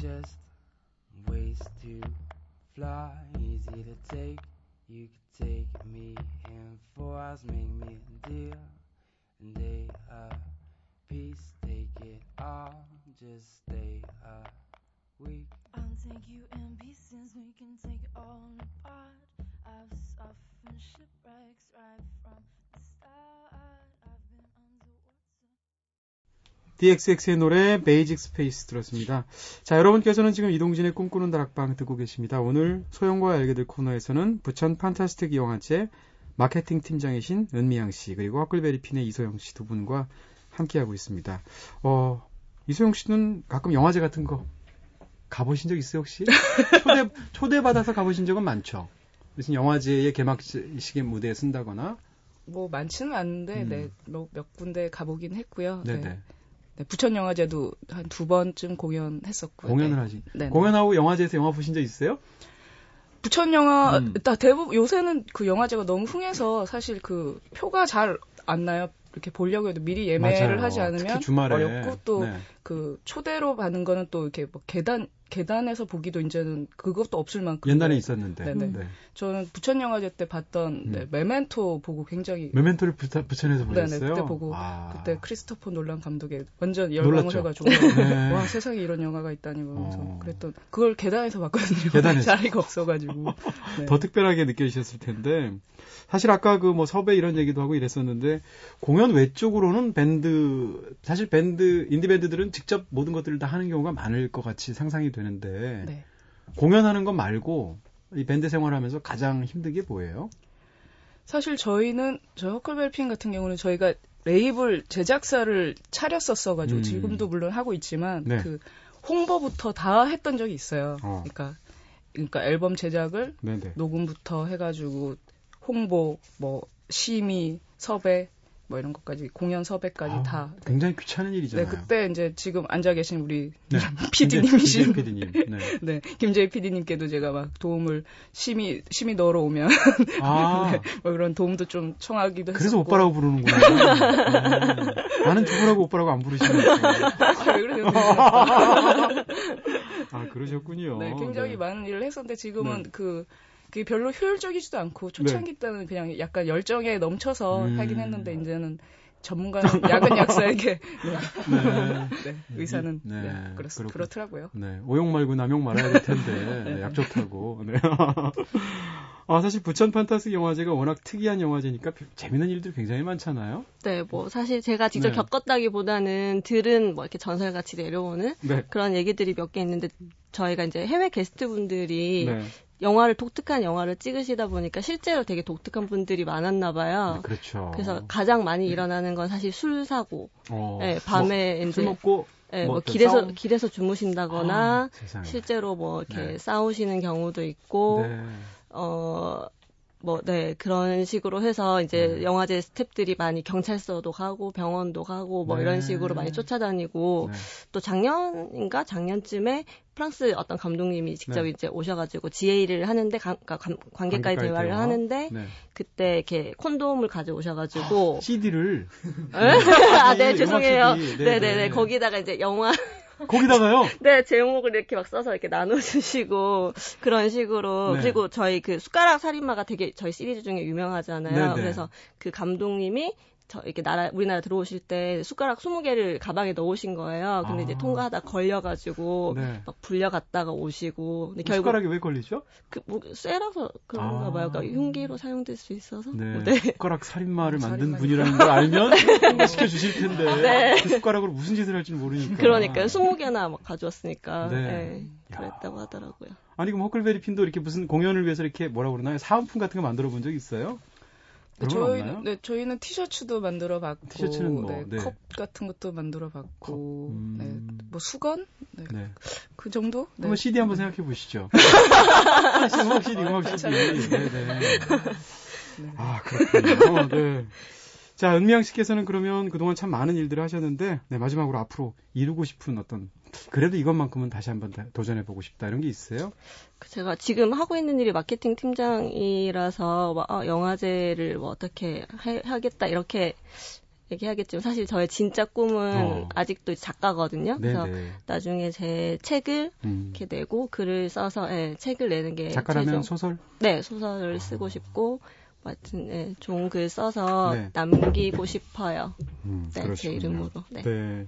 E: just ways to fly, easy to take. You could take me in four hours, make me a deal, and day a piece. Take it all, just stay a week.
F: I'll take you in pieces, we can take it all apart. I've suffered shipwrecks
A: DXX의 노래 Basic Space 들었습니다. 자, 여러분께서는 지금 이동진의 꿈꾸는 다락방 듣고 계십니다. 오늘 소영과 알게 될 코너에서는 부천 판타스틱 영화제 마케팅 팀장이신 은미양 씨 그리고 허클베리 핀의 이소영 씨 두 분과 함께하고 있습니다. 어, 이소영 씨는 가끔 영화제 같은 거 가보신 적 있어요 혹시? 초대 초대 받아서 가보신 적은 많죠. 무슨 영화제의 개막식의 무대에 쓴다거나.
C: 뭐 많지는 않은데
A: 음.
C: 네, 몇, 몇 군데 가보긴 했고요. 네.
A: 네 네.
C: 네, 부천 영화제도 한 두 번쯤 공연했었고요.
A: 공연을
C: 네.
A: 하시.
C: 네.
A: 공연하고 영화제에서 영화 보신 적 있어요?
C: 부천 영화
A: 음.
C: 나 대부분 요새는 그 영화제가 너무 흥해서 사실 그 표가 잘 안 나요. 이렇게 보려고 해도 미리 예매를
A: 맞아요.
C: 하지 않으면
A: 특히 주말에.
C: 어렵고 또
A: 네.
C: 그 초대로 받는 거는 또 이렇게 뭐 계단 계단에서 보기도 이제는 그것도 없을 만큼
A: 옛날에
C: 네.
A: 있었는데.
C: 네네.
A: 네.
C: 저는 부천 영화제 때 봤던
A: 음.
C: 네, 메멘토 보고 굉장히
A: 메멘토를 부타, 부천에서
C: 네네
A: 보셨어요?
C: 그때 보고
A: 아.
C: 그때 크리스토퍼 놀란 감독의 완전? 열광을 해가지고
A: 네.
C: 와 세상에 이런 영화가 있다니 그러면서
A: 어.
C: 그랬던 그걸 계단에서 봤거든요.
A: 계단에서.
C: 자리가 없어가지고 네.
A: 더 특별하게 느껴지셨을 텐데 사실 아까 그 뭐 섭외 이런 얘기도 하고 이랬었는데 공연 외쪽으로는 밴드 사실 밴드 인디 밴드들은 직접 모든 것들을 다 하는 경우가 많을 것 같이 상상이 되 는데
C: 네.
A: 공연하는 것 말고 이 밴드 생활하면서 가장 힘든 게 뭐예요?
C: 사실 저희는 저 허클벨핀 같은 경우는 저희가 레이블 제작사를 차렸었어가지고
A: 음.
C: 지금도 물론 하고 있지만
A: 네.
C: 그 홍보부터 다 했던 적이 있어요.
A: 어.
C: 그러니까 그러니까 앨범 제작을
A: 네네.
C: 녹음부터 해가지고 홍보, 뭐 심의, 섭외, 뭐 이런 것까지 공연 섭외까지
A: 아,
C: 다.
A: 굉장히 귀찮은
C: 네,
A: 일이잖아요.
C: 그때 이제 지금 앉아 계신 우리
A: 네.
C: PD님이신
A: PD님. 네.
C: 네, 김재희 PD님께도 제가 막 도움을 심의 심의 넣으러 오면
A: 아,
C: 뭐 그런 도움도 좀 청하기도
A: 그래서
C: 했었고.
A: 오빠라고 부르는구나. 음. 나는 누구라고 오빠라고 안 부르시는
C: 아, 왜 그러세요?
A: 아, 그러셨군요.
C: 네, 굉장히
A: 네.
C: 많은 일을 했었는데 지금은
A: 네.
C: 그 그게 별로 효율적이지도 않고 초창기 때는 그냥 약간 열정에 넘쳐서
A: 음.
C: 하긴 했는데 이제는 전문가는 약은 약사에게
A: 네.
C: 네, 의사는
A: 네,
C: 네, 그렇. 그렇더라고요.
A: 네, 오용 말고 남용 말아야 될 텐데 네, 약 좋다고. 네. 아 사실 부천 판타스 영화제가 워낙 특이한 영화제니까 재밌는 일들 굉장히 많잖아요.
D: 네, 뭐 사실 제가 직접
A: 네.
D: 겪었다기보다는 들은 뭐 이렇게 전설같이 내려오는
A: 네.
D: 그런 얘기들이 몇 개 있는데 저희가 이제 해외 게스트분들이
A: 네.
D: 영화를 독특한 영화를 찍으시다 보니까 실제로 되게 독특한 분들이 많았나 봐요.
A: 그렇죠.
D: 그래서 가장 많이 일어나는 건 사실 술 사고.
A: 어,
D: 네, 밤에
A: 뭐,
D: 이제
A: 술 먹고
D: 네,
A: 뭐
D: 뭐 길에서
A: 싸움?
D: 길에서 주무신다거나
A: 아.
D: 실제로 뭐 이렇게
A: 네.
D: 싸우시는 경우도 있고
A: 네.
D: 어, 뭐, 네, 그런 식으로 해서 이제
A: 네.
D: 영화제 스탭들이 많이 경찰서도 가고 병원도 가고 뭐
A: 네.
D: 이런 식으로 많이 쫓아다니고
A: 네.
D: 또 작년인가 작년쯤에 프랑스 어떤 감독님이 직접
A: 네.
D: 이제 오셔가지고 지혜를 하는데 관, 그러니까 관- 관객과의 대화를
A: 대화.
D: 하는데
A: 네.
D: 그때 이렇게 콘돔을 가져 오셔가지고
A: CD를
D: 아, 네,
A: 음악
D: 죄송해요.
A: CD. 네,
D: 네네네.
A: 네.
D: 거기다가 이제 영화,
A: 거기다가요.
D: 네, 제목을 이렇게 막 써서 이렇게 나눠주시고, 그런 식으로.
A: 네.
D: 그리고 저희 그 숟가락 살인마가 되게 저희 시리즈 중에 유명하잖아요.
A: 네네.
D: 그래서 그 감독님이 저 이렇게 나라 우리나라 들어오실 때 숟가락 20개를 가방에 넣으신 거예요. 근데
A: 아.
D: 이제 통과하다 걸려가지고
A: 네.
D: 막 불려갔다가 오시고. 근데 결국
A: 숟가락이 왜 걸리죠?
D: 그 뭐 쇠라서 그런가
A: 아.
D: 봐요. 그러니까 흉기로 사용될 수 있어서.
A: 네.
D: 네.
A: 숟가락 살인마를 만든
C: 살인마.
A: 분이라는 걸 알면 시켜 주실 텐데
D: 네.
A: 그 숟가락으로 무슨 짓을 할지 모르니까.
D: 그러니까요. 20개나 막 가져왔으니까.
A: 네.
D: 네.
A: 야.
D: 그랬다고 하더라고요.
A: 아니 그럼 허클베리 핀도 이렇게 무슨 공연을 위해서 이렇게 뭐라 그러나요? 사은품 같은 거 만들어 본 적 있어요? 없나요?
C: 저희는 네, 저희는 티셔츠도 만들어 봤고
A: 티셔츠는 뭐,
C: 네,
A: 네.
C: 컵 같은 것도 만들어 봤고
A: 컵, 음.
C: 네, 뭐 수건 네,
A: 네.
C: 그 정도? 네.
A: 한번 CD 한번 생각해 보시죠. 음악 CD, 음악 CD. 네, 네. 아, 그렇군요. 네. 자, 은미양 씨께서는 그러면 그동안 참 많은 일들을 하셨는데, 네, 마지막으로 앞으로 이루고 싶은 어떤, 그래도 이것만큼은 다시 한번 다- 도전해보고 싶다, 이런 게 있어요?
D: 그 제가 지금 하고 있는 일이 마케팅 팀장이라서 뭐, 아, 영화제를 뭐 어떻게 해, 하겠다 이렇게 얘기하겠지만 사실 저의 진짜 꿈은
A: 어.
D: 아직도 작가거든요. 그래서
A: 네네.
D: 나중에 제 책을
A: 음.
D: 이렇게 내고 글을 써서 예, 책을 내는 게
A: 작가라면
D: 최종-
A: 소설?
D: 네 소설을 쓰고 싶고 뭐 하여튼 예, 좋은 글 써서
A: 네.
D: 남기고 싶어요.
A: 음,
D: 네, 제
A: 그러시군요.
D: 이름으로. 네.
A: 네.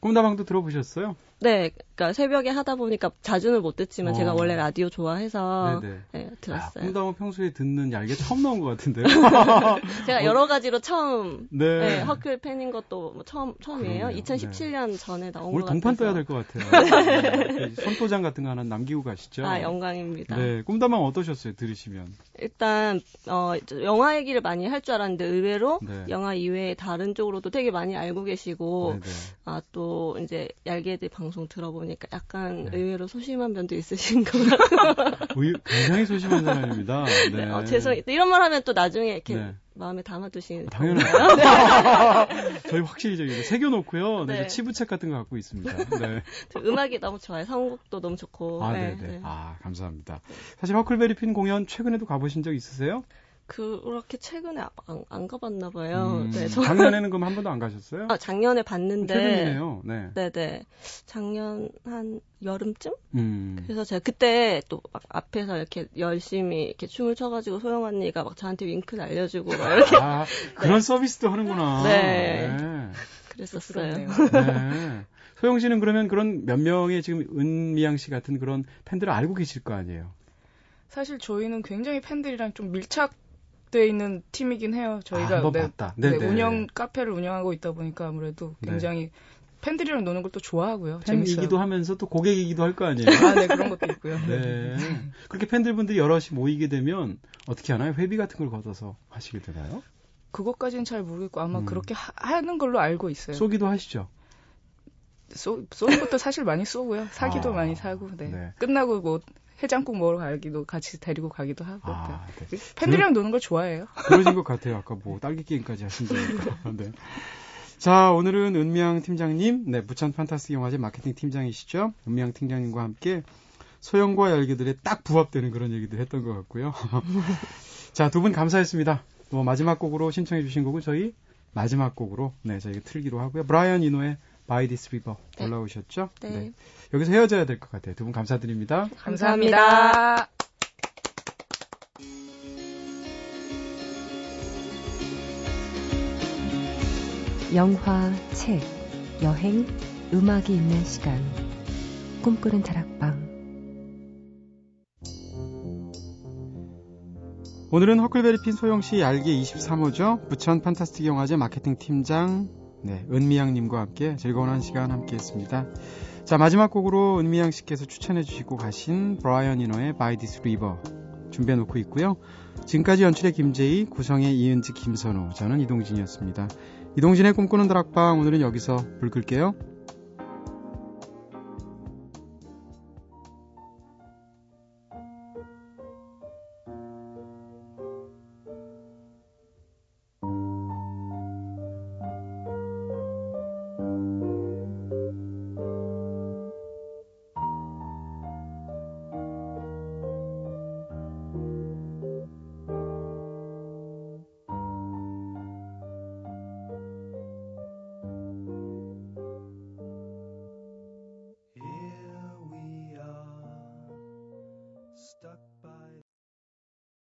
A: 꿈다방도 들어보셨어요?
D: 네, 그러니까 새벽에 하다 보니까 자주는 못 듣지만
A: 어.
D: 제가 원래 라디오 좋아해서.
A: 네, 아,
D: 들었어요.
A: 꿈다방 평소에 듣는 얄개 처음 나온 것 같은데요?
D: 제가 여러 가지로 처음
A: 네.
D: 네, 허클 팬인 것도 뭐 처음 처음이에요.
A: 그럼요.
D: 2017년 전에 나온
A: 오늘
D: 것
A: 동판
D: 같아서.
A: 떠야 될 것 같아요. 네. 손도장 같은 거 하나 남기고 가시죠.
D: 아, 영광입니다.
A: 네, 꿈다방 어떠셨어요? 들으시면.
D: 일단 어저 영화 얘기를 많이 할 줄 알았는데 의외로
A: 네.
D: 영화 이외에 다른 쪽으로도 되게 많이 알고 계시고
A: 네네.
D: 아또 이제 얄개들 방송 들어보니까 약간
A: 네.
D: 의외로 소심한 면도 있으신 것 같고
A: 의- 굉장히 소심한 사람입니다. 네.
D: 어, 죄송 이런 말 하면 또 나중에 이렇게
A: 네.
D: 마음에 담아두시는
A: 당연하죠. 저희 확실히 저기 새겨놓고요. 네.
D: 네.
A: 저 치부책 같은 거 갖고 있습니다. 네.
D: 저 음악이 너무 좋아요. 선곡도 너무 좋고.
A: 아,
D: 네,
A: 네네.
D: 네.
A: 아, 감사합니다. 사실 허클베리 핀 공연 최근에도 가보신 적 있으세요?
D: 그렇게 최근에 안, 안 가봤나 봐요.
A: 음,
D: 네, 저,
A: 작년에는 그럼 한 번도 안 가셨어요?
D: 아, 작년에 봤는데.
A: 최근이네요. 네.
D: 네네. 작년 한 여름쯤?
A: 음.
D: 그래서 제가 그때 또 막 앞에서 이렇게 열심히 이렇게 춤을 춰가지고 소영 언니가 막 저한테 윙크 날려주고 막 이렇게
A: 아, 그런 서비스도 하는구나.
D: 네.
A: 네.
D: 그랬었어요.
C: 네.
A: 소영 씨는 그러면 그런 몇 명의 지금 은미양 씨 같은 그런 팬들을 알고 계실 거 아니에요?
C: 사실 저희는 굉장히 팬들이랑 좀 밀착 돼 있는 팀이긴 해요. 저희가
A: 아,
C: 네. 네. 운영 카페를 운영하고 있다 보니까 아무래도
A: 네.
C: 굉장히 팬들이랑 노는 걸 또 좋아하고요.
A: 팬이기도 하면서 또 고객이기도 할 거 아니에요?
C: 아, 네 그런 것도 있고요.
A: 네. 그렇게 팬들분들이 여럿이 모이게 되면 어떻게 하나요? 회비 같은 걸 걷어서 하시게 되나요?
C: 그것까지는 잘 모르겠고 아마
A: 음.
C: 그렇게 하, 는 걸로 알고 있어요.
A: 쏘기도 하시죠?
C: 쏘, 쏘는 것도 사실 많이 쏘고요. 사기도
A: 아,
C: 많이 사고. 네.
A: 네.
C: 끝나고 뭐 해장국 먹으러 가기도 같이 데리고 가기도 하고.
A: 아, 네.
C: 네. 팬들이랑 노는 걸 좋아해요.
A: 그러신 것 같아요. 아까 뭐 딸기 게임까지 하신다니까. 네. 자, 오늘은 은미양 팀장님, 네, 부천 판타스틱 영화제 마케팅 팀장이시죠? 은미양 팀장님과 함께 소영과 열기들에 딱 부합되는 그런 얘기들 했던 것 같고요. 자, 두 분 감사했습니다. 뭐 마지막 곡으로 신청해 주신 곡은 저희 마지막 곡으로 네, 저희가 틀기로 하고요. 브라이언 이노의 By This River
D: 네.
A: 올라오셨죠?
D: 네.
A: 여기서 헤어져야 될 것 같아요. 두 분 감사드립니다.
C: 감사합니다.
B: 영화, 책, 여행, 음악이 있는 시간. 꿈꾸는 다락방.
A: 오늘은 허클베리핀 소영 씨 얄개 23호죠. 부천 판타스틱 영화제 마케팅 팀장 네, 은미양님과 함께 즐거운 한 시간 함께 했습니다. 자, 마지막 곡으로 은미양 씨께서 추천해 주시고 가신 브라이언 이너의 By This River 준비해 놓고 있고요. 지금까지 연출의 김재희, 구성의 이은지, 김선우, 저는 이동진이었습니다. 이동진의 꿈꾸는 다락방 오늘은 여기서 불 끌게요.